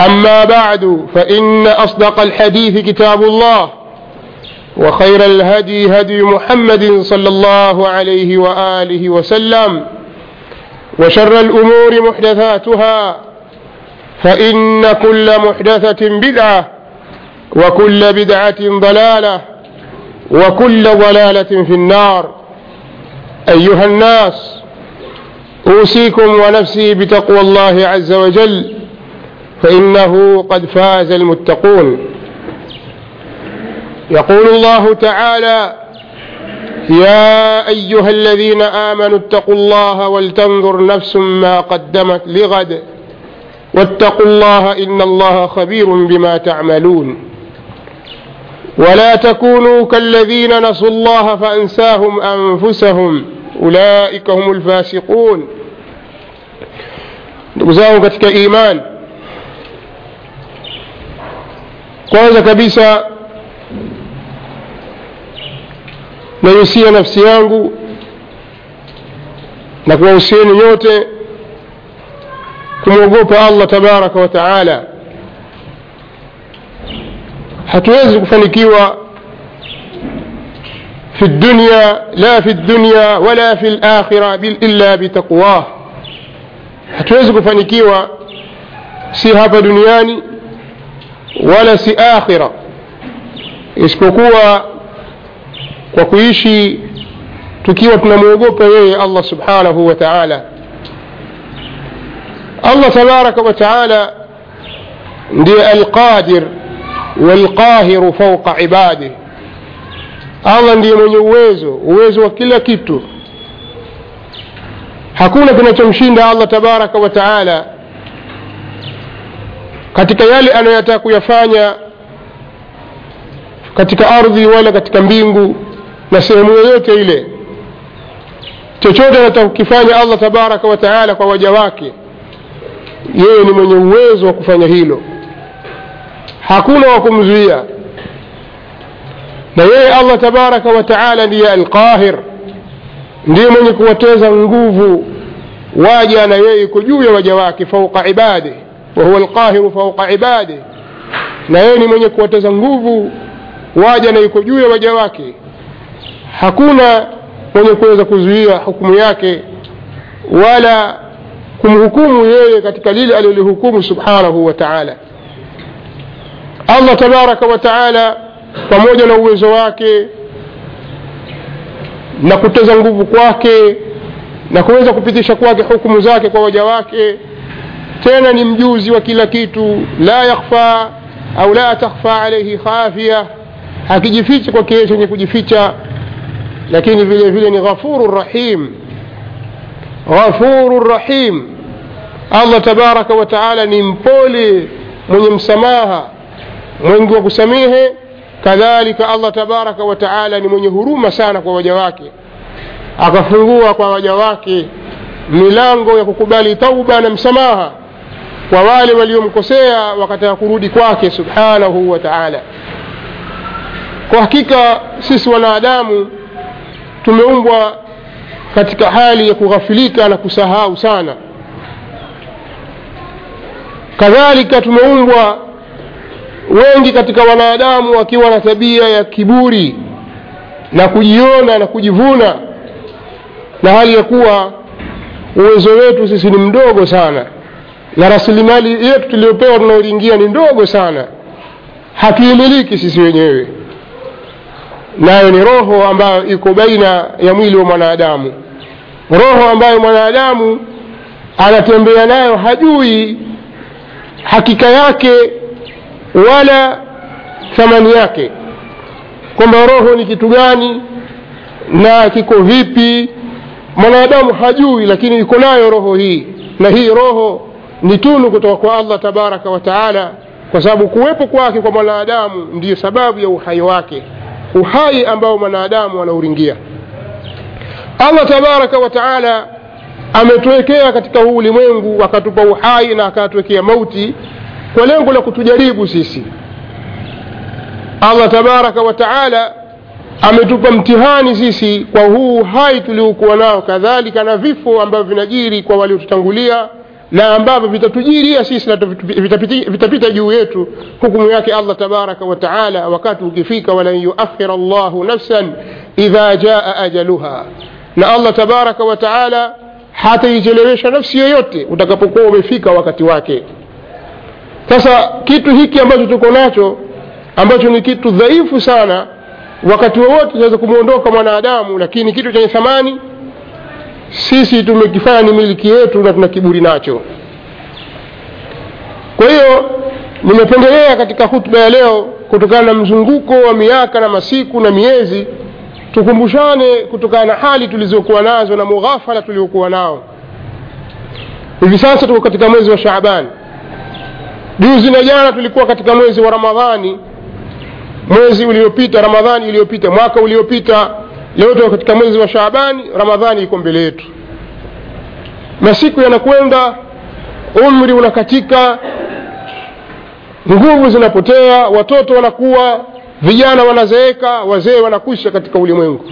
أما بعد فإن أصدق الحديث كتاب الله وخير الهدي هدي محمد صلى الله عليه وآله وسلم وشر الأمور محدثاتها فإن كل محدثة بدعة وكل بدعة ضلالة وكل ضلالة في النار. أيها الناس أوصيكم ونفسي بتقوى الله عز وجل فإنه قد فاز المتقون. يقول الله تعالى يا أيها الذين آمنوا اتقوا الله ولتنظر نفس ما قدمت لغد. واتقوا الله إن الله خبير بما تعملون. ولا تكونوا كالذين نسوا الله فأنساهم أنفسهم. أولئك هم الفاسقون. Ndugu katika imani kwanza kabisa naihusia nafsi yangu na kuwahusieni nyote kumwogopa allah tabaraka wa taala hatuwezi kufanikiwa في الدنيا لا في الدنيا ولا في الآخرة إلا بتقواه hatuwezi kufanikiwa si hapa duniani wala si akhira isipokuwa kwa kuishi tukiwa tunamwogopa yeye allah subhanahu wa taala allah tabaraka wa taala ndiye alqadir walqahiru fauqa ibadih allah ndiye mwenye uwezo uwezo wa kila kitu hakuna kinachomshinda allah tabaraka wa taala katika yale anayotaka kuyafanya katika ardhi wala katika mbingu na sehemu yoyote ile. Chochote anataka kukifanya allah tabaraka wa taala kwa waja wake yeye ni mwenye uwezo wa kufanya hilo. Hakuna wa kumzuia. Na yeye allah tabaraka wa taala ndiye alqahir ndiye mwenye kuwateza nguvu waja na yeye iko juu ya waja wake fauqa ibadih wahuwa القاهر فوق عباده na yeye ni mwenye kuwateza nguvu waja na iko juu ya waja wake. Hakuna mwenye kuweza kuzuia hukumu yake wala kumhukumu yeye katika lile alilolihukumu subhanahu wa allah tabaraka wa taala pamoja na uwezo wake na kuteza nguvu kwake na kuweza kupitisha kwake hukumu zake kwa waja wake tena ni mjuzi wa kila kitu. La yakhfa au la takhfa alaihi khafia hakijifichi kwake kile chenye kujificha lakini vile vile ni ghafuru rahim. Ghafuru rahim. Allah tabaraka wa taala ni mpole mwenye msamaha mwingi wa kusamehe. Kadhalika allah tabaraka wa taala ni mwenye huruma sana kwa waja wake. Akafungua kwa waja wake milango ya kukubali tauba na msamaha kwa wale waliomkosea wakataka kurudi kwake subhanahu wa taala. Kwa hakika sisi wanadamu tumeumbwa katika hali ya kughafilika na kusahau sana. Kadhalika tumeumbwa wengi katika wanadamu wakiwa na tabia ya kiburi na kujiona na kujivuna na hali ya kuwa uwezo wetu sisi ni mdogo sana na rasilimali yetu tuliyopewa tunaoingia ni ndogo sana. Hatuimiliki sisi wenyewe. Nayo ni roho ambayo iko baina ya mwili wa mwanadamu. Roho ambayo mwanadamu anatembea nayo hajui hakika yake wala thamani yake. Kwamba roho ni kitu gani na kiko vipi? Mwanadamu hajui lakini iko nayo roho hii. Na hii roho ni tunu kutoka kwa allah tabaraka wa taala kwa sababu kuwepo kwake kwa mwanadamu ndiyo sababu ya uhai wake uhai ambao mwanadamu anauringia. Allah tabaraka wa taala ametuwekea katika huu ulimwengu akatupa uhai na akatuwekea mauti kwa lengo la kutujaribu sisi. Allah tabaraka wa taala ametupa mtihani sisi kwa huu uhai tuliokuwa nao kadhalika na vifo ambavyo vinajiri kwa waliotutangulia na ambavyo vitatujiria sisi na vitapita, juu yetu hukumu yake allah tabaraka wa taala wakati ukifika walan yuakhira llahu nafsan idha jaa ajaluha. Na allah tabaraka wa taala hataichelewesha nafsi yoyote utakapokuwa umefika wakati wake. Sasa kitu hiki ambacho tuko nacho ambacho ni kitu dhaifu sana wakati wowote tunaweza kumwondoka mwanadamu lakini kitu chenye thamani sisi tumekifanya ni miliki yetu na tuna kiburi nacho. Kwa hiyo nimependelea katika hutuba ya leo kutokana na mzunguko wa miaka na masiku na miezi tukumbushane kutokana na hali tulizokuwa nazo na mughafala tuliokuwa nao. Hivi sasa tuko katika mwezi wa shaabani juzi na jana tulikuwa katika mwezi wa ramadhani. Mwezi uliopita ramadhani iliyopita mwaka uliopita leo tuko katika mwezi wa shaabani ramadhani iko mbele yetu. Masiku yanakwenda umri unakatika nguvu zinapotea watoto wanakuwa vijana wanazeeka wazee wanakwisha katika ulimwengu.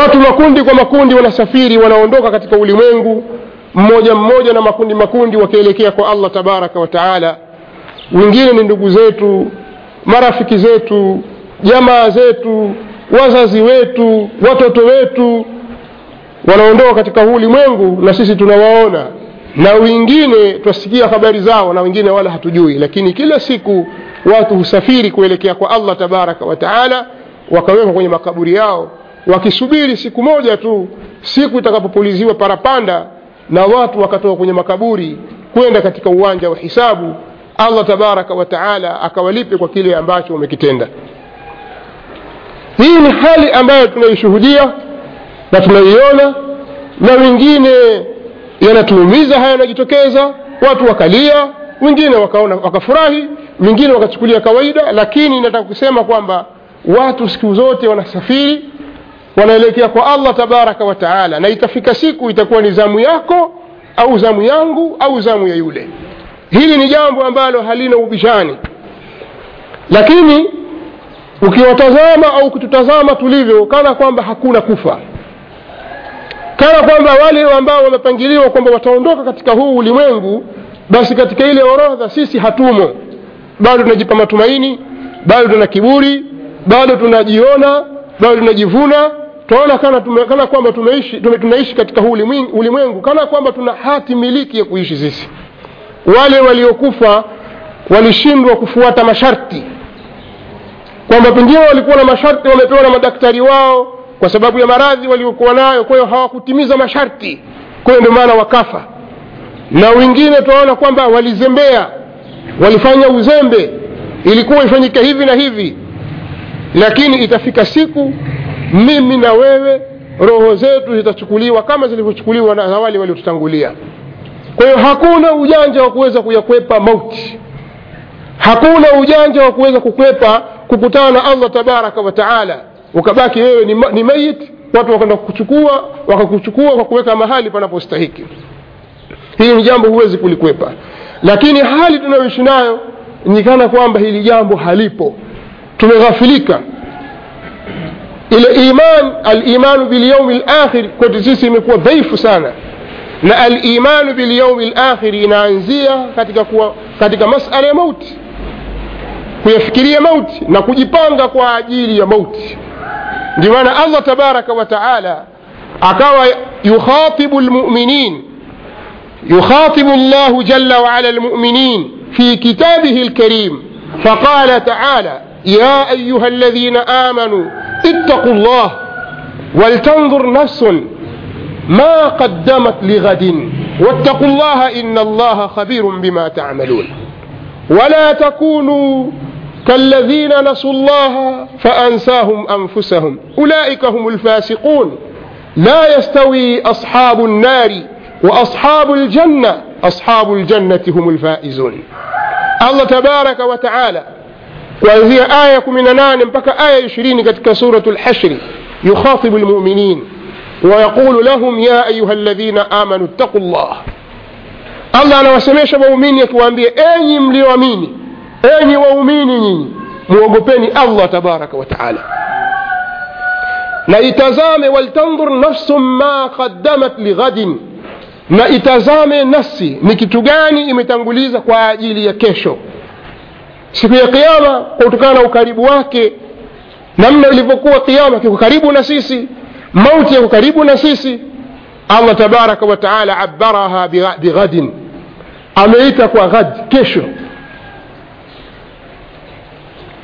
Watu makundi kwa makundi wanasafiri wanaondoka katika ulimwengu mmoja mmoja na makundi makundi wakielekea kwa allah tabaraka wa taala. Wengine ni ndugu zetu marafiki zetu jamaa zetu wazazi wetu watoto wetu wanaondoka katika huu ulimwengu na sisi tunawaona. Na wengine twasikia habari zao na wengine wala hatujui. Lakini kila siku watu husafiri kuelekea kwa allah tabaraka wataala wakawekwa kwenye makaburi yao wakisubiri siku moja tu siku itakapopuliziwa parapanda na watu wakatoka kwenye makaburi kwenda katika uwanja wa hisabu. Allah tabaraka wataala akawalipe kwa kile ambacho wamekitenda hii ni hali ambayo tunaishuhudia na tunaiona na wengine yanatuumiza haya yanajitokeza watu wakalia wengine wakaona wakafurahi wengine wakachukulia kawaida lakini nataka kusema kwamba watu siku zote wanasafiri wanaelekea kwa allah tabaraka wa taala na itafika siku itakuwa ni zamu yako au zamu yangu au zamu ya yule. Hili ni jambo ambalo halina ubishani. Lakini ukiwatazama au ukitutazama tulivyo kana kwamba hakuna kufa. Kana kwamba wale ambao wamepangiliwa kwamba wataondoka katika huu ulimwengu basi katika ile orodha sisi hatumo. Bado tunajipa matumaini bado tuna kiburi bado tunajiona bado tunajivuna. Tunaona kana, kana kwamba tumeishi, tume, tunaishi katika huu ulimwengu, ulimwengu. Kana kwamba tuna hati miliki ya kuishi sisi. Wale waliokufa walishindwa kufuata masharti kwamba pengine walikuwa na masharti wamepewa na madaktari wao kwa sababu ya maradhi waliokuwa nayo kwa hiyo hawakutimiza masharti. Kwa hiyo ndio maana wakafa. Na wengine tunaona kwamba walizembea walifanya uzembe ilikuwa ifanyike hivi na hivi. Lakini itafika siku mimi na wewe roho zetu zitachukuliwa kama zilivyochukuliwa na wale waliotutangulia. Kwa hiyo hakuna ujanja wa kuweza kuyakwepa mauti. Hakuna ujanja wa kuweza kukwepa kukutana na allah tabaraka wa taala ukabaki wewe ni, ni mayit watu wakaenda kukuchukua wakakuchukua kwa kuweka mahali panapostahiki hili ni jambo huwezi kulikwepa lakini hali tunayoishi nayo ni kana kwamba hili jambo halipo tumeghafilika ile iman alimanu bilyaumi lakhir kwetu sisi imekuwa dhaifu sana na alimanu bilyaumi lakhiri inaanzia katika, katika masala ya mauti kuyafikiria mauti na kujipanga kwa ajili ya mauti ndio maana allah tabaraka wa taala akawa yukhatibu lmuminin yukhatibu llahu jalla waala lmuminin fi kitabihi lkarim faqala taala ya ayuha alladhina amanuu اتقوا الله ولتنظر نفس ما قدمت لغد واتقوا الله إن الله خبير بما تعملون ولا تكونوا كالذين نسوا الله فأنساهم أنفسهم. أولئك هم الفاسقون. لا يستوي أصحاب النار وأصحاب الجنة. أصحاب الجنة هم الفائزون. الله تبارك وتعالى وهي آية من نان بك آية يشرين كتك سورة الحشر يخاطب المؤمنين ويقول لهم يا أيها الذين آمنوا اتقوا الله. الله أنا وسميش مؤمنك وأنبي أي مليو أميني enyi waumini nyinyi mwogopeni allah tabaraka wa taala na itazame waltandhur nafsu ma qaddamat lighadin na itazame nafsi ni kitu gani imetanguliza kwa ajili ya kesho siku ya kiama kutokana na ukaribu wake namna ilivyokuwa kiama kiko karibu na sisi mauti yako karibu na sisi allah tabaraka wa taala abaraha bighadin ameita kwa ghad kesho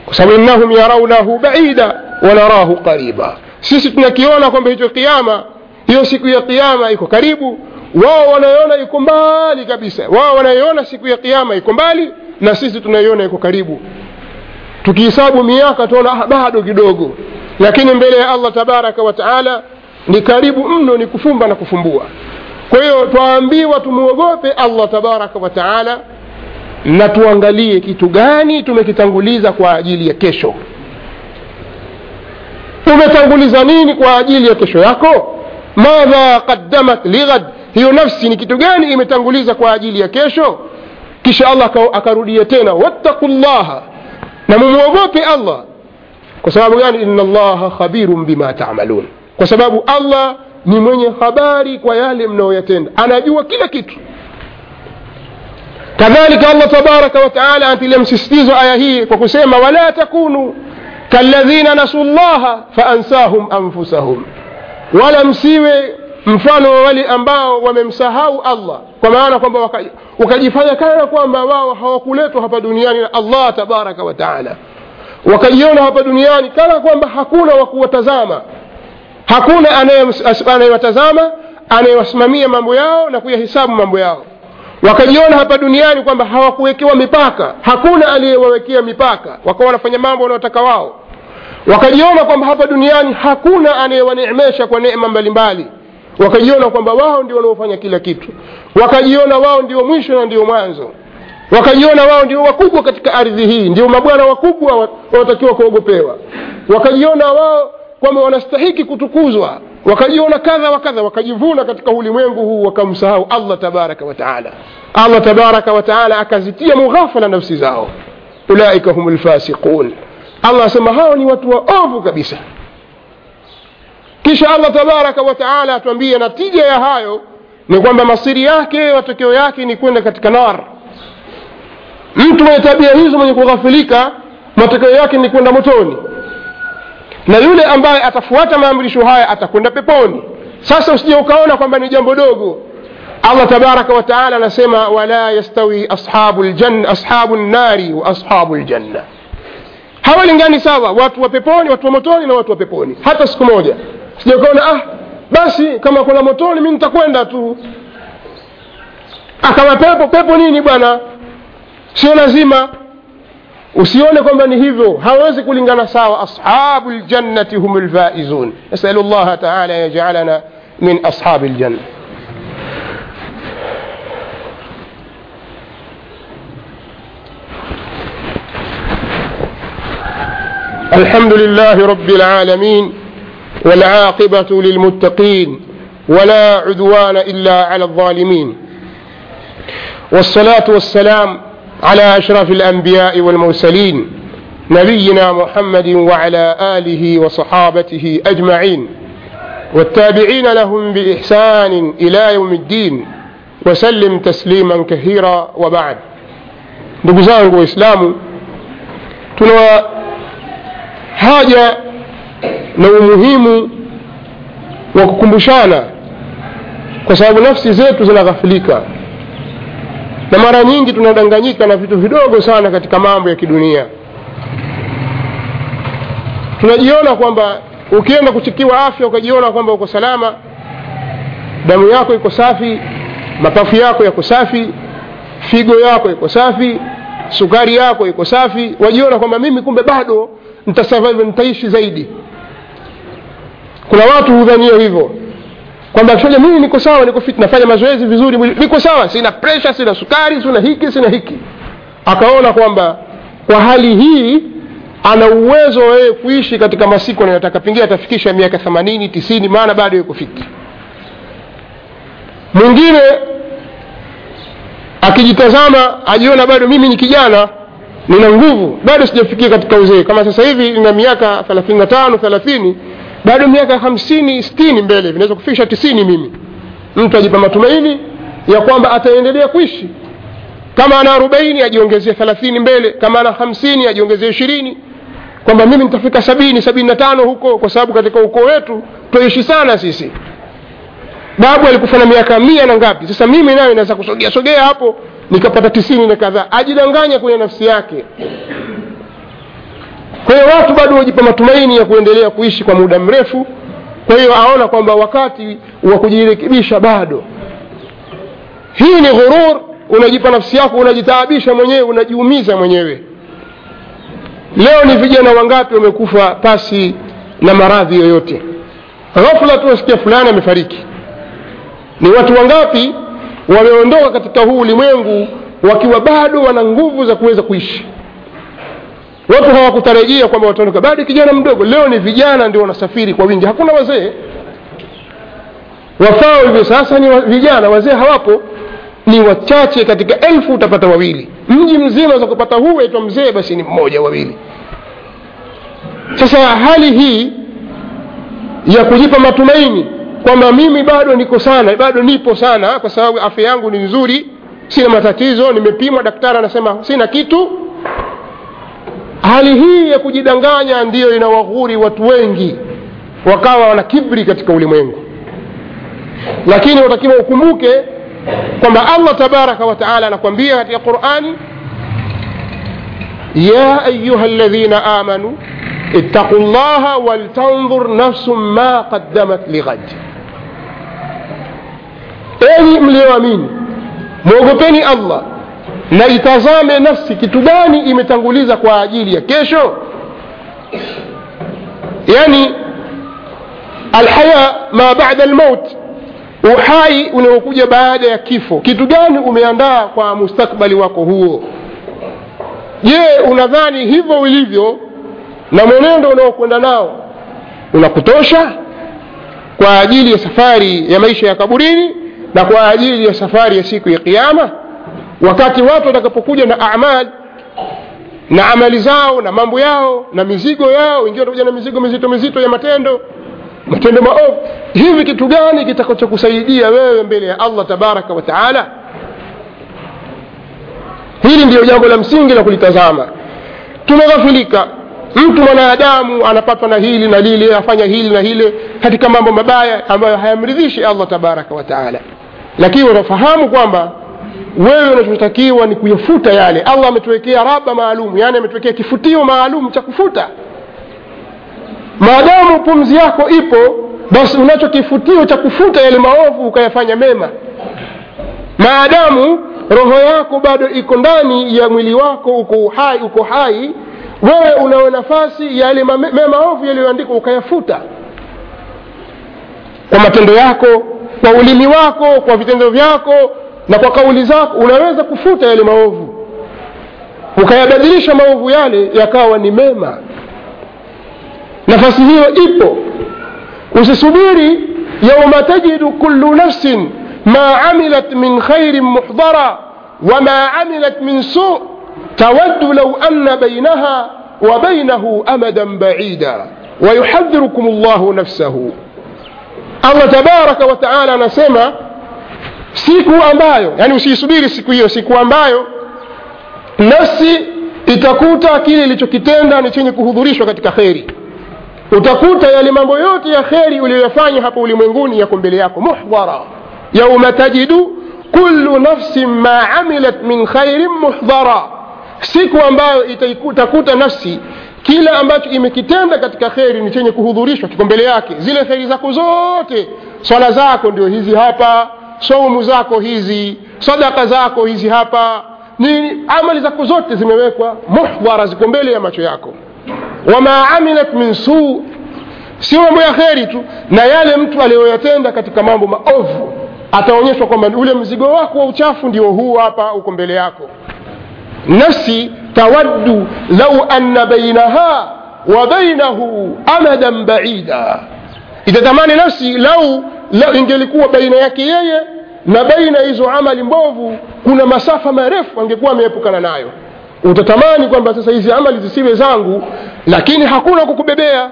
kwa sababu innahum yaraunahu baida wanarahu qariba. Sisi tunakiona kwamba hicho kiama hiyo siku ya kiama iko karibu. Wao wanaiona iko mbali kabisa. Wao wanaiona siku ya kiama iko mbali na sisi tunaiona iko karibu. Tukihesabu miaka tuona bado kidogo. Lakini mbele ya allah tabaraka wa taala ni karibu mno ni kufumba na kufumbua. Kwa hiyo twaambiwa tumwogope allah tabaraka wa taala na tuangalie kitu gani tumekitanguliza kwa ajili ya kesho. Umetanguliza nini kwa ajili ya kesho yako? Madha qaddamat lighad hiyo nafsi ni kitu gani imetanguliza kwa ajili ya kesho? Kisha allah akarudia tena wattaqu llaha na mumwogope allah. Kwa sababu gani? Ina llaha khabirun bima tamalun. Kwa sababu allah ni mwenye habari kwa yale mnayoyatenda anajua kila kitu kadhalika allah tabaraka wataala anatilia msisitizo aya hii kwa kusema wala takunu kalladhina nasu llaha faansahum anfusahum wala msiwe mfano wa wale ambao wamemsahau allah kwa maana kwamba wakajifanya kana kwamba wao hawakuletwa hapa duniani na allah tabaraka wa taala wakajiona hapa duniani kana kwamba hakuna wa kuwatazama hakuna anayewatazama anayewasimamia mambo yao na kuyahisabu mambo yao wakajiona hapa duniani kwamba hawakuwekewa mipaka. Hakuna aliyewawekea mipaka. Wakawa wanafanya mambo wanaotaka wao. Wakajiona kwamba hapa duniani hakuna anayewaneemesha kwa neema mbalimbali. Wakajiona kwamba wao ndio wanaofanya kila kitu. Wakajiona wao ndio mwisho na ndio mwanzo. Wakajiona wao ndio wakubwa katika ardhi hii. Ndio mabwana wakubwa wanaotakiwa kuogopewa. Wakajiona wao kwamba wanastahiki kutukuzwa wakajiona kadha wa kadha wakajivuna katika ulimwengu huu wakamsahau allah tabaraka wataala allah tabaraka wataala akazitia mughafala nafsi zao ulaika hum lfasiqun allah asema hao ni watu waovu kabisa kisha allah tabaraka wataala atuambie natija ya hayo ni kwamba masiri yake matokeo yake ni kwenda katika nar mtu mwenye tabia hizo mwenye kughafilika matokeo yake ni kwenda motoni na yule ambaye atafuata maamrisho haya atakwenda peponi. Sasa usije ukaona kwamba ni jambo dogo. Allah tabaraka wataala anasema wala yastawi ashabu nnari wa ashabu ljanna hawalingani sawa watu wa peponi watu wa motoni na watu wa peponi. Hata siku moja. Sija ukaona ah basi kama kuna motoni mi nitakwenda tu. Kama pepo pepo nini bwana? Sio lazima usione kwamba ni hivyo hawezi kulingana sawa ashabu ljannati hum lfaizun nasalu llaha taala yajalana min ashabi ljanna الحمد لله رب العالمين والعاقبة للمتقين ولا عدوان إلا على الظالمين والصلاة والسلام على أشرف الأنبياء والمرسلين نبينا محمد وعلى آله وصحابته أجمعين. والتابعين لهم بإحسان إلى يوم الدين وسلم تسليما كثيرا وبعد. ndugu zangu waislamu tuna haja na umuhimu wa kukumbushana kwa sababu nafsi zetu zinaghafilika na mara nyingi tunadanganyika na vitu vidogo sana katika mambo ya kidunia. Tunajiona kwamba ukienda kuchikiwa afya ukajiona kwamba uko salama damu yako iko safi mapafu yako yako safi figo yako iko safi sukari yako iko safi wajiona kwamba mimi kumbe bado nitasurvive nitaishi zaidi. Kuna watu hudhania hivyo kwamba shoja mimi niko sawa niko fit nafanya mazoezi vizuri niko sawa sina pressure sina sukari sina hiki sina hiki. Akaona kwamba kwa hali hii ana uwezo wa yeye kuishi katika masiku anayotaka. Pengine atafikisha miaka themanini tisini maana bado yuko fiti mwingine akijitazama ajiona bado mimi ni kijana nina nguvu bado sijafikia katika uzee. Kama sasa hivi nina miaka thelathini na tano thelathini bado miaka hamsini sitini mbele vinaweza kufikisha tisini mimi. Mtu ajipa matumaini ya kwamba ataendelea kuishi. Kama ana arobaini ajiongezee thelathini mbele. Kama ana hamsini ajiongezee ishirini. Kwamba mimi nitafika sabini sabini na tano huko kwa sababu katika ukoo wetu twaishi sana sisi. Babu alikufa na miaka mia na ngapi? Sasa mimi nayo naweza kusogea sogea hapo nikapata tisini na kadhaa. Ajidanganya kwenye nafsi yake kwa hiyo watu bado wajipa matumaini ya kuendelea kuishi kwa muda mrefu. Kwa hiyo aona kwamba wakati wa kujirekebisha bado. Hii ni ghurur unajipa nafsi yako unajitaabisha mwenyewe unajiumiza mwenyewe. Leo ni vijana wangapi wamekufa pasi na maradhi yoyote? Ghafula tu wasikia fulani amefariki. Ni watu wangapi wameondoka katika huu ulimwengu wakiwa bado wana nguvu za kuweza kuishi watu hawakutarajia kwamba wataondoka. Bado kijana mdogo leo ni vijana ndio wanasafiri kwa wingi. Hakuna wazee. Wafao hivi sasa ni vijana. Wazee hawapo. Ni wachache katika elfu utapata wawili. Mji mzima za kupata huu aitwa mzee basi ni mmoja wawili. Sasa hali hii ya kujipa matumaini kwamba mimi bado niko sana bado nipo sana kwa sababu afya yangu ni nzuri sina matatizo nimepimwa daktari anasema sina kitu hali hii ya kujidanganya ndiyo inawaghuri watu wengi wakawa wana kibri katika ulimwengu lakini watakiwa ukumbuke kwamba allah tabaraka wataala anakwambia katika qurani ya ayuha ladhina amanu ittaqu llaha waltandhur nafsu ma qaddamat lighad enyi mlioamini mwogopeni allah na itazame nafsi kitu gani imetanguliza kwa ajili ya kesho? Yani alhaya ma bada almaut uhai unaokuja baada ya kifo kitu gani umeandaa kwa mustakbali wako huo? Je unadhani hivyo ulivyo na mwenendo unaokwenda nao unakutosha kwa ajili ya safari ya maisha ya kaburini na kwa ajili ya safari ya siku ya kiama wakati watu watakapokuja na amal na amali zao na mambo yao na mizigo yao wengine watakuja na mizigo mizito mizito ya matendo matendo maovu hivi kitu gani kitakachokusaidia wewe mbele ya allah tabaraka wa taala? Hili ndiyo jambo la msingi la kulitazama. Tumeghafilika. Mtu mwanadamu anapatwa na hili na lile afanya hili na hile katika mambo mabaya ambayo hayamridhishi allah tabaraka wa taala. Lakini unafahamu kwamba wewe unachotakiwa ni kuyafuta yale. Allah ametuwekea raba maalum yani ametuwekea kifutio maalum cha kufuta. Maadamu pumzi yako ipo basi unacho kifutio cha kufuta yale maovu ukayafanya mema. Maadamu roho yako bado iko ndani ya mwili wako uko uhai uko hai wewe unao nafasi yale mema yaliyoandikwa ukayafuta. Kwa matendo yako kwa ulimi wako kwa vitendo vyako na kwa kauli zako unaweza kufuta yale maovu ukayabadilisha maovu yale yakawa ni mema nafasi hiyo ipo usisubiri yauma tajidu kullu nafsin ma amilat min khairin muhdara wama amilat min su tawaddu lau anna bainaha وبينه أمدا بعيدا ويحذركم الله نفسه Allah tabaraka wa taala anasema siku ambayo yani usiisubiri siku hiyo siku ambayo nafsi itakuta kile ilichokitenda ni chenye kuhudhurishwa katika kheri. Utakuta yale mambo yote ya kheri uliyoyafanya hapa ulimwenguni yako mbele yako muhdhara. Yauma tajidu kullu nafsin ma amilat min khairin muhdhara. Siku ambayo itakuta nafsi kila ambacho imekitenda katika kheri ni chenye kuhudhurishwa kiko mbele yake. Zile kheri zako zote swala zako ndio hizi hapa saumu zako hizi sadaka zako hizi hapa ni amali zako zote zimewekwa muhdhara ziko mbele ya macho yako. Wama amilat min suu sio mambo ya kheri tu na yale mtu aliyoyatenda katika mambo maovu ataonyeshwa kwamba ule mzigo wako wa uchafu ndio huu hapa uko mbele yako. Nafsi tawaddu lau anna bainaha wa bainahu amadan baida. Itatamani nafsi lau, ingelikuwa baina yake yeye na baina hizo amali mbovu kuna masafa marefu angekuwa ameepukana nayo. Utatamani kwamba sasa hizi amali zisiwe zangu lakini hakuna kukubebea.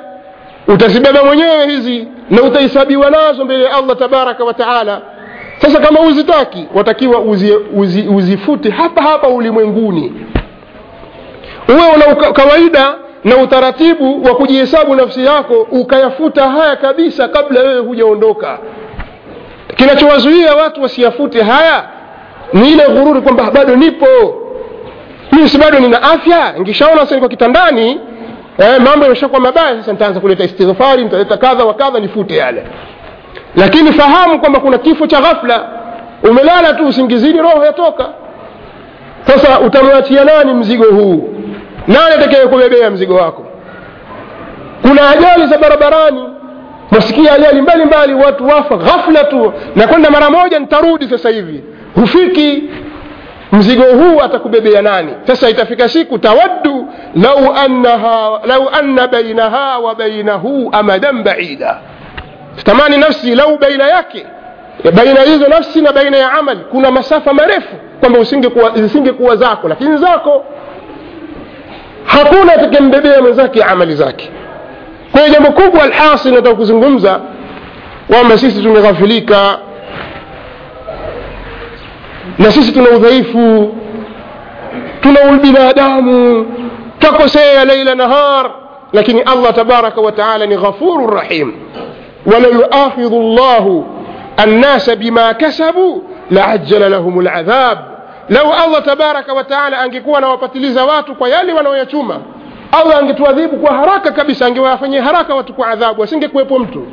Utazibeba mwenyewe hizi na utahesabiwa nazo mbele ya allah tabaraka wa taala. Sasa kama uzitaki watakiwa uzi, uzi, uzifute hapa hapa ulimwenguni. Uwe una kawaida na utaratibu wa kujihesabu nafsi yako ukayafuta haya kabisa kabla wewe hujaondoka. Kinachowazuia watu wasiyafute haya ni ile ghururi kwamba bado nipo. Si bado nina afya nkishaona sasa niko kitandani eh, mambo yameshakuwa mabaya sasa nitaanza kuleta istighfari nitaleta kadha wa kadha nifute yale. Lakini fahamu kwamba kuna kifo cha ghafla umelala tu usingizini roho yatoka. Sasa utamwachia nani mzigo huu nani atakaye kubebea mzigo wako? Kuna ajali za barabarani. Nasikia ajali mbalimbali watu wafa ghafla tu na mara moja nitarudi sasa hivi. Hufiki mzigo huu atakubebea nani? Sasa itafika siku tawaddu lau annaha anna bainaha wa bainahu amadan baida. Tamani nafsi lau baina yake. Baina hizo nafsi na baina ya amali. Kuna masafa marefu kwamba zisingekuwa zako lakini zako hakuna atakembebea mwenzake amali zake hiyo jambo kubwa alhasil nataka kuzungumza kwamba sisi tumeghafilika na sisi tuna udhaifu tuna ubinadamu twakosea laila nahar lakini allah tabaraka wataala ni ghafuru rahim ولو يؤاخذ الله الناس بما كسبوا لعجل لهم العذاب lau allah tabaraka wataala angekuwa anawapatiliza watu kwa yale wanaoyachuma allah angetuadhibu kwa haraka kabisa angewafanyia haraka watu kwa adhabu asingekuwepo mtu.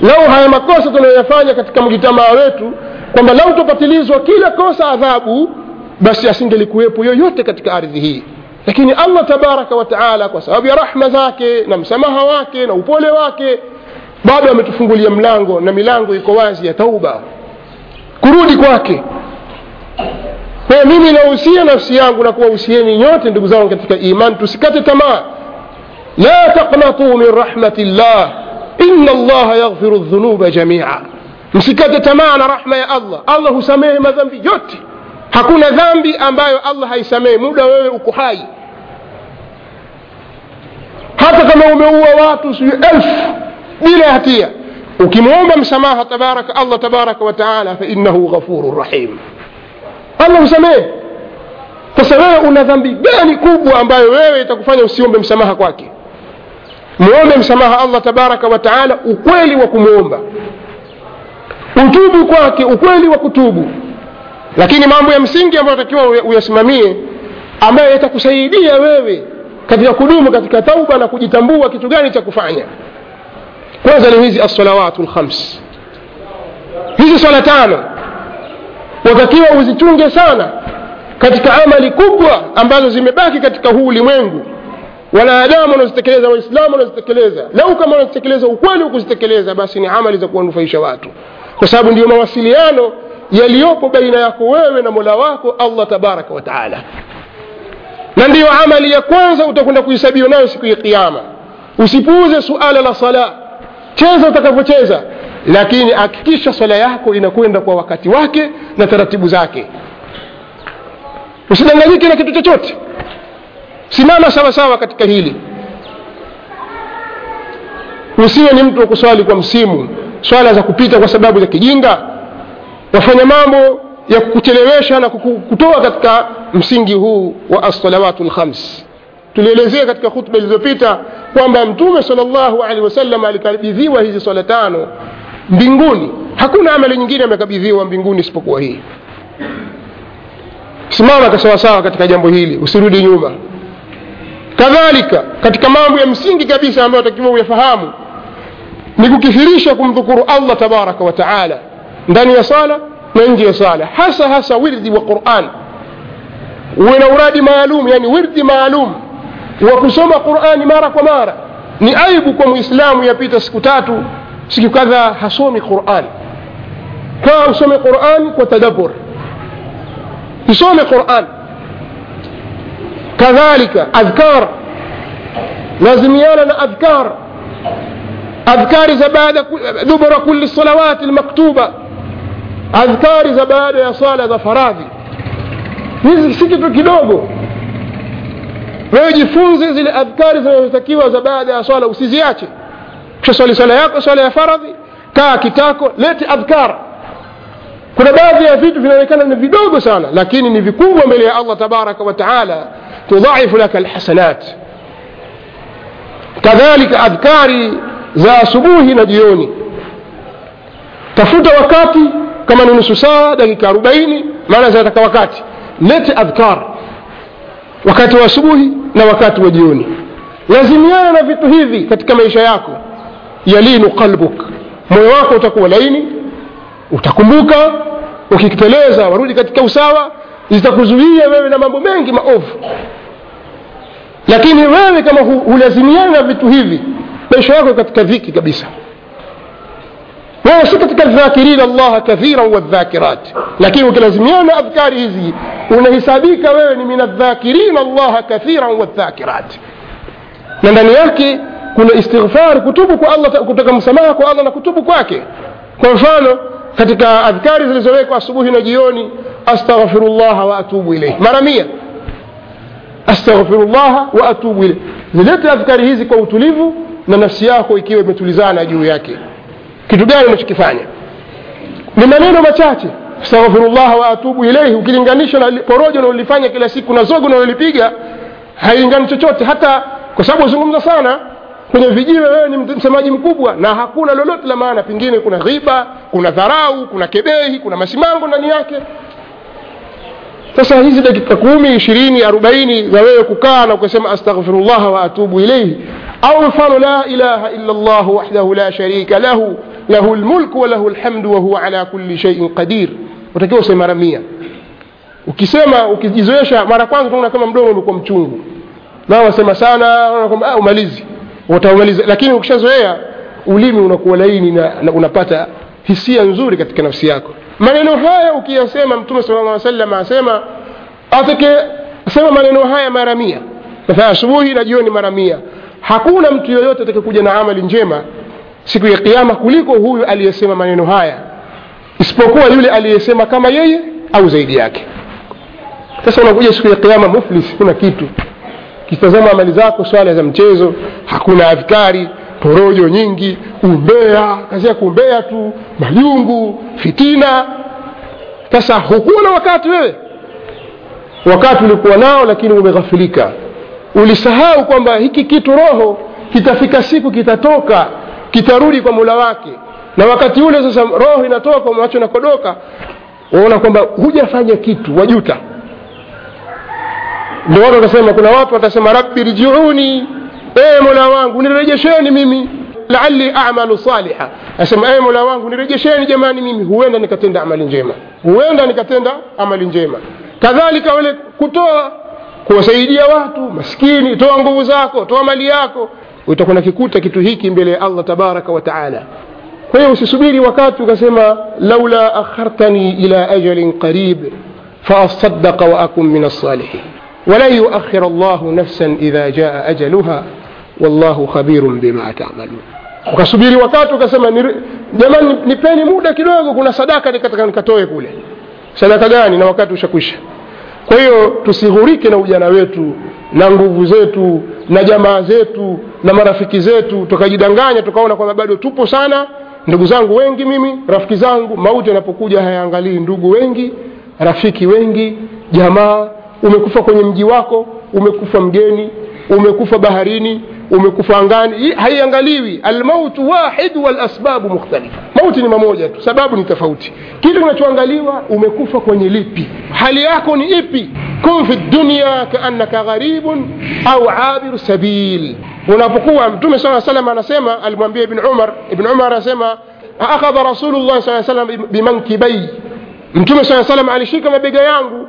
Lau haya makosa tunayoyafanya katika mjitamaa wetu kwamba lau tupatilizwa kila kosa adhabu basi asingelikuwepo yoyote katika ardhi hii. Lakini allah tabaraka wataala kwa sababu ya rahma zake na msamaha wake na upole wake bado ametufungulia mlango na milango iko wazi ya tauba. Kurudi kwake. Kwa mimi nahusia nafsi yangu na kuwahusieni nyote ndugu zangu katika imani tusikate tamaa la taqnatuu min rahmati llah ina allaha yaghfiru dhunuba jamia msikate tamaa na rahma ya allah allah husamehe madhambi yote hakuna dhambi ambayo allah haisamehe muda wewe uko hai hata kama umeua watu sijui elfu bila hatia ukimwomba msamaha tabaraka allah tabaraka wataala fainahu ghafuru rahim allah husamehe sasa wewe una dhambi gani kubwa ambayo wewe itakufanya usiombe msamaha kwake? Mwombe msamaha allah tabaraka wataala ukweli wa kumwomba utubu kwake ukweli wa kutubu. Lakini mambo ya msingi ambayo takiwa uyasimamie ambayo yatakusaidia wewe katika kudumu katika tauba na kujitambua kitu gani cha kufanya. Kwanza ni hizi assalawatu lkhams hizi swala tano watakiwa uzichunge sana katika amali kubwa ambazo zimebaki katika huu ulimwengu. Wanadamu wanazitekeleza waislamu wanazitekeleza lau kama wanazitekeleza ukweli kuzitekeleza basi ni amali za kuwanufaisha watu. Kwa sababu ndiyo mawasiliano yaliyopo baina yako wewe na mola wako allah tabaraka wataala na ndiyo amali ya kwanza utakwenda kuhesabiwa nayo siku ya kiama usipuuze suala la sala. Cheza utakavyocheza lakini hakikisha swala yako inakwenda kwa wakati wake na taratibu zake. Usidanganyike na kitu chochote. Simama sawa sawa katika hili. Usiwe ni mtu wa kuswali kwa msimu swala za kupita kwa sababu za kijinga. Wafanya mambo ya kuchelewesha na kutoa katika msingi huu wa assalawatu lkhams tulielezea katika khutba ilizopita kwamba mtume salllahu alehi wasallam alikabidhiwa hizi swala tano mbinguni. Hakuna amali nyingine amekabidhiwa mbinguni isipokuwa hii. Simama kasawasawa katika jambo hili usirudi nyuma. Kadhalika katika mambo ya msingi kabisa ambayo takiwa uyafahamu ni kukithirisha kumdhukuru allah tabaraka wa taala ndani ya sala na nje ya sala hasa hasa wirdi wa quran. Uwe na uradi maalum yani wirdi maalum wa kusoma qurani mara kwa mara. Ni aibu kwa muislamu yapita siku tatu siku kadhaa hasomi quran kaa usome quran kwa tadabur isome quran kadhalika adhkar lazimiana na adhkar adhkari za baada dubura kuli salawati lmaktuba adhkari za baada ya sala za faradhi hizi si kitu kidogo wewe jifunze zile adhkari zinazotakiwa za baada ya swala usiziache kisha swali swala yako swala ya faradhi kaa kitako lete adhkar kuna baadhi ya vitu vinaonekana ni vidogo sana lakini ni vikubwa mbele ya allah tabaraka wa taala tudhaifu laka alhasanat kadhalika adhkari za asubuhi na jioni tafuta wakati kama ni nusu saa dakika arobaini maana zinataka wakati lete adhkar wakati wa asubuhi na wakati wa jioni lazimiana na vitu hivi katika maisha yako yalinu qalbuk moyo wako utakuwa laini utakumbuka ukikiteleza warudi katika usawa zitakuzuia wewe na mambo mengi maovu lakini wewe kama hulazimiana na vitu hivi maisha yako katika dhiki kabisa wewe si katika dhakirina allaha kathiran wadhakirat lakini ukilazimiana na adhkari hizi unahesabika wewe ni min adhakirina allaha kathiran wadhakirat na ndani yake kuna istighfar kutubu kwa allah kutoka msamaha kwa allah na kutubu kwake. Kwa mfano katika adhkari zilizowekwa asubuhi na jioni astaghfirullah wa atubu ilayhi. Mara mia. Astaghfirullah wa atubu ilayhi. Zilete adhkari hizi kwa utulivu na nafsi yako ikiwa imetulizana juu yake. Kitu gani unachokifanya? Ni maneno machache. Astaghfirullah wa atubu ilayhi ukilinganisha na porojo unalolifanya kila siku na zogo unalolipiga hailingani chochote. Hata kwa sababu uzungumza sana kwenye vijiwe wewe ni msemaji mkubwa na hakuna lolote la maana. Pengine kuna ghiba kuna dharau kuna kebehi kuna masimango ndani yake. Sasa hizi dakika kumi ishirini arobaini za wewe kukaa na ukasema astaghfirullah wa atubu ilaihi au mfano la ilaha illa llah wahdahu la sharika lahu lahu lmulku wa lhamdu wa ala kulli shaiin qadir. Utakiwa useme mara mia. Ukisema ukijizoesha mara kwanza kama mdomo umekuwa mchungu. Nao wasema sana umalizi utaumaliza lakini ukishazoea ulimi unakuwa laini na, na unapata hisia nzuri katika nafsi yako. Maneno haya ukiyasema mtume sala lla salam asema atake sema maneno haya mara mia. Nafanya asubuhi na jioni mara mia. Hakuna mtu yoyote atakayekuja na amali njema siku ya kiama kuliko huyu aliyesema maneno haya. Isipokuwa yule aliyesema kama yeye au zaidi yake. Sasa unakuja siku ya kiama muflis kuna kitu kitazama amali zako swala za mchezo hakuna adhkari porojo nyingi umbea kazi ya kuumbea tu majungu fitina. Sasa hukuwa na wakati wewe. Wakati ulikuwa nao lakini umeghafilika. Ulisahau kwamba hiki kitu roho kitafika siku kitatoka kitarudi kwa mula wake. Na wakati ule sasa roho inatoka macho nakodoka waona kwamba hujafanya kitu wajuta ndio watu watasema kuna watu watasema rabbi rjiuni ee mola wangu nirejesheni mimi laali amalu saliha asema ee mola wangu nirejesheni jamani mimi huenda nikatenda amali njema huenda nikatenda amali njema kadhalika wale kutoa kuwasaidia watu maskini toa nguvu zako toa mali yako utakuwa nakikuta kitu hiki mbele ya allah tabaraka wa taala kwa hiyo usisubiri wakati ukasema laula akhartani ila ajalin qarib faasaddaqa wa akun min alsalihin ولن يؤخر الله نفسا إذا جاء أجلها والله خبير بما تعملون ukasubiri wakati ukasema jamani nipeni muda kidogo kuna sadaka nikataka nikatoe kule sadaka gani na wakati ushakwisha kwa hiyo tusighurike na ujana wetu na nguvu zetu na jamaa zetu na marafiki zetu tukajidanganya tukaona kwamba bado tupo sana ndugu zangu wengi mimi rafiki zangu mauti yanapokuja hayaangalii ndugu wengi rafiki wengi jamaa umekufa kwenye mji wako umekufa mgeni umekufa baharini umekufa angani haiangaliwi almautu wahid walasbabu mukhtalifa mauti ni mamoja tu sababu ni tofauti kile kinachoangaliwa umekufa kwenye lipi hali yako ni ipi kun fi dunya kaannaka gharibun au abiru sabil unapokuwa mtume saa salam anasema alimwambia ibn umar ibn umar anasema akhadha rasulullah saa salam bimankibai mtume saa salam alishika mabega yangu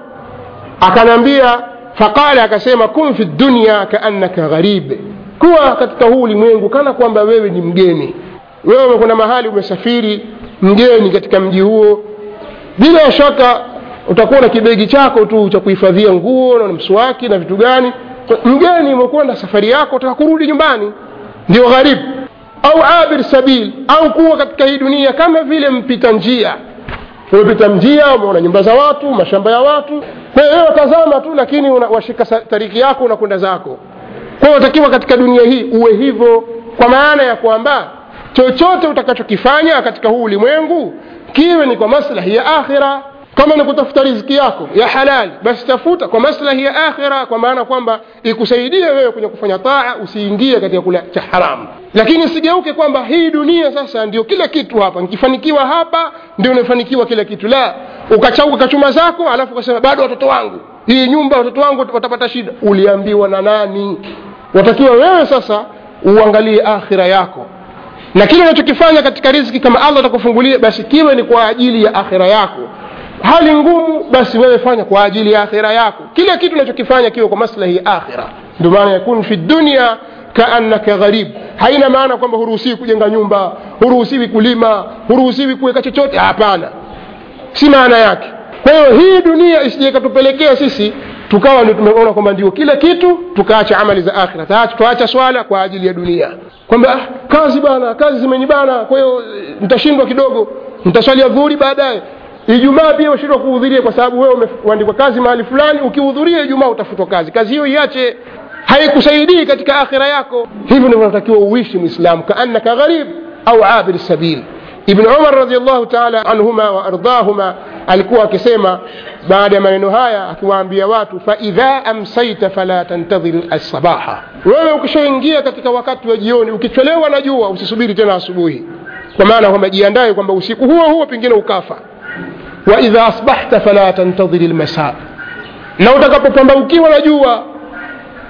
akanambia faqala akasema kun fi dunya kaannaka gharib. Kuwa katika huu ulimwengu kana kwamba wewe ni mgeni. Wewe umekwenda mahali umesafiri mgeni katika mji huo. Bila shaka utakuwa na kibegi chako tu cha kuhifadhia nguo na mswaki na vitu gani. Mgeni umekwenda safari yako utaka kurudi nyumbani. Ndio gharibu au abir sabil au kuwa katika hii dunia kama vile mpita njia umepita mjia umeona nyumba za watu mashamba ya watu. Kwa hiyo tazama tu lakini washika tariki yako unakwenda zako. Kwa unatakiwa katika dunia hii uwe hivyo kwa maana ya kwamba chochote utakachokifanya katika huu ulimwengu kiwe ni kwa maslahi ya akhira kama ni kutafuta riziki yako ya halali basi tafuta kwa maslahi ya akhira kwa maana kwamba ikusaidie wewe kwenye kufanya taa usiingie katika kula cha haramu lakini sigeuke kwamba hii dunia sasa ndio kila kitu hapa. Nikifanikiwa hapa ndio nafanikiwa kila kitu. La ukachauka kachuma zako alafu ukasema bado watoto wangu. Hii nyumba watoto wangu watapata shida. Uliambiwa na nani? Watakiwa wewe sasa uangalie akhira yako. Na kile unachokifanya katika riziki kama allah atakufungulia basi kiwe ni kwa ajili ya akhira yako hali ngumu basi wewe fanya kwa ajili ya akhira yako. Kila kitu unachokifanya kiwe kwa maslahi ya akhira. Ndio maana yakun fi dunya kaannaka gharib. Haina maana kwamba huruhusiwi kujenga nyumba huruhusiwi kulima huruhusiwi kuweka chochote. Hapana. Si maana yake. Kwa hiyo hii dunia isije ikatupelekea sisi tukawa ndio tumeona kwamba ndio kila kitu tukaacha amali za akhira. Tuacha- swala kwa ajili ya dunia. Kwamba ah, kazi bana kazi zimenibana. Kwa hiyo eh, nitashindwa kidogo. Nitaswalia dhuhuri baadaye ijumaa pia washindwa kuhudhuria kwa sababu wewe umeandikwa kazi mahali fulani ukihudhuria ijumaa utafutwa kazi kazi hiyo iache haikusaidii katika akhira yako hivyo ndivyo unatakiwa uishi mwislamu kaannaka gharib au abir sabil ibn umar radiallahu taala anhuma wa ardahuma alikuwa akisema baada ya maneno haya akiwaambia watu faidha amsaita fala tantadhir alsabaha wewe ukishaingia katika wakati wa jioni ukichelewa na jua usisubiri tena asubuhi kwa maana kwamba jiandae kwamba usiku huo huo pengine ukafa waidha asbahta fala tantadhiri lmasa na utakapopambaukiwa na jua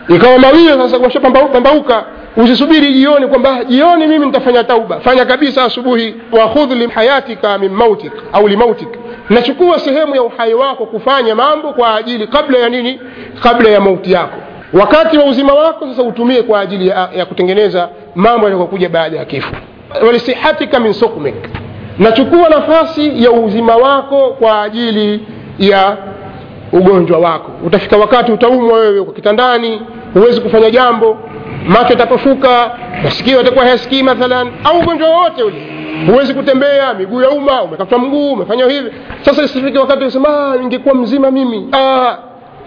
ikawa mawio sasa washapambauka usisubiri jioni kwamba jioni mimi nitafanya tauba. Fanya kabisa asubuhi wakhudh lihayatika min mautik au limautik nachukua sehemu ya uhai wako kufanya mambo kwa ajili kabla ya nini? Kabla ya mauti yako. Wakati wa uzima wako sasa utumie kwa ajili ya, ya kutengeneza mambo yatakayokuja baada ya kifo. Walisihatika min sukmik nachukua nafasi ya uzima wako kwa ajili ya ugonjwa wako. Utafika wakati utaumwa wewe uko kitandani huwezi kufanya jambo macho yatapofuka masikio atakuwa hayasikii mathalan au ugonjwa wowote ule. Huwezi kutembea miguu ya umma umekatwa mguu umefanya hivi. Sasa isifike wakati usema ningekuwa mzima mimi. Ah,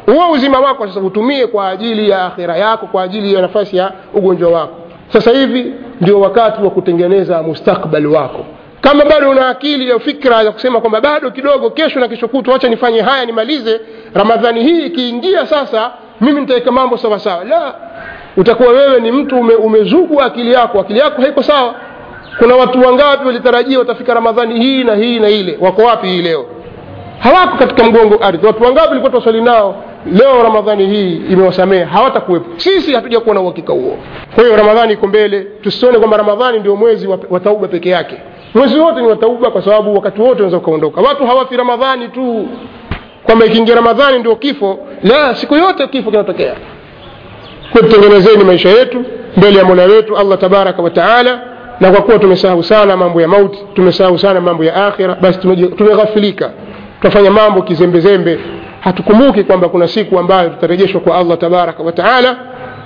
huo uzima wako sasa utumie kwa ajili ya akhira yako kwa ajili ya nafasi ya ugonjwa wako. Sasa hivi ndio wakati wa kutengeneza mustakbali wako kama bado una akili ya fikra ya kusema kwamba bado kidogo kesho na kesho kutu wacha nifanye haya nimalize. Ramadhani hii ikiingia sasa mimi nitaweka mambo sawa la utakuwa wewe ni mtu ume, umezugwa akili yako. Akili yako haiko sawa. Kuna watu wangapi walitarajia watafika ramadhani hii na hii na ile? Wako wapi hii leo? Hawako katika mgongo ardhi. Watu wangapi walikuwa twaswali nao leo ramadhani hii imewasamehe. Hawatakuwepo. Sisi hatuja kuwa na uhakika huo. Kwa hiyo ramadhani iko mbele. Tusione kwamba ramadhani ndio mwezi wa tauba peke yake mwezi wote ni watauba kwa sababu wakati wote unaweza ukaondoka. Watu hawafi ramadhani tu. Kwamba ikiingia ramadhani ndio kifo. La siku yote kifo kinatokea. Tutengenezeni maisha yetu mbele ya mola wetu allah tabaraka wataala na kwa kuwa tumesahau sana mambo ya mauti tumesahau sana mambo ya akhira basi tumeghafilika. Tutafanya mambo kizembezembe. Hatukumbuki kwamba kuna siku ambayo tutarejeshwa kwa allah tabaraka wataala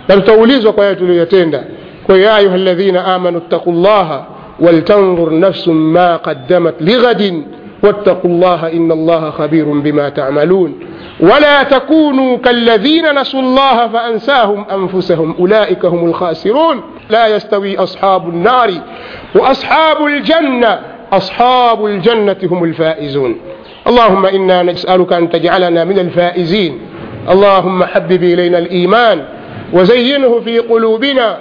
na tutaulizwa kwa yale tuliyoyatenda. Kwa ya ayuha ladhina amanu ttaqu waltanظur nafsu ma qaddamat lighadin واتقوا الله إن الله خبير بما تعملون. ولا تكونوا كالذين نسوا الله فأنساهم أنفسهم أولئك هم الخاسرون. لا يستوي أصحاب النار وأصحاب الجنة أصحاب الجنة هم الفائزون. اللهم إنا نسألك أن تجعلنا من الفائزين. اللهم حبب إلينا الإيمان وزينه في قلوبنا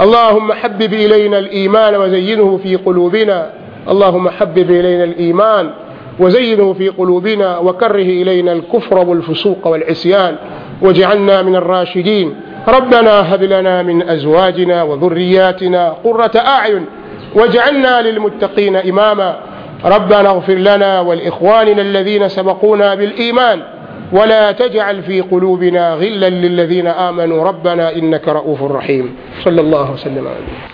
اللهم حبب إلينا الإيمان وزينه في قلوبنا. اللهم حبب إلينا الإيمان وزينه في قلوبنا وكره إلينا الكفر والفسوق والعصيان واجعلنا من الراشدين. ربنا هب لنا من أزواجنا وذرياتنا قرة أعين واجعلنا للمتقين إماما. ربنا اغفر لنا ولإخواننا الذين سبقونا بالإيمان. ولا تجعل في قلوبنا غلا للذين آمنوا. ربنا إنك رؤوف رحيم. صلى الله وسلم عليه.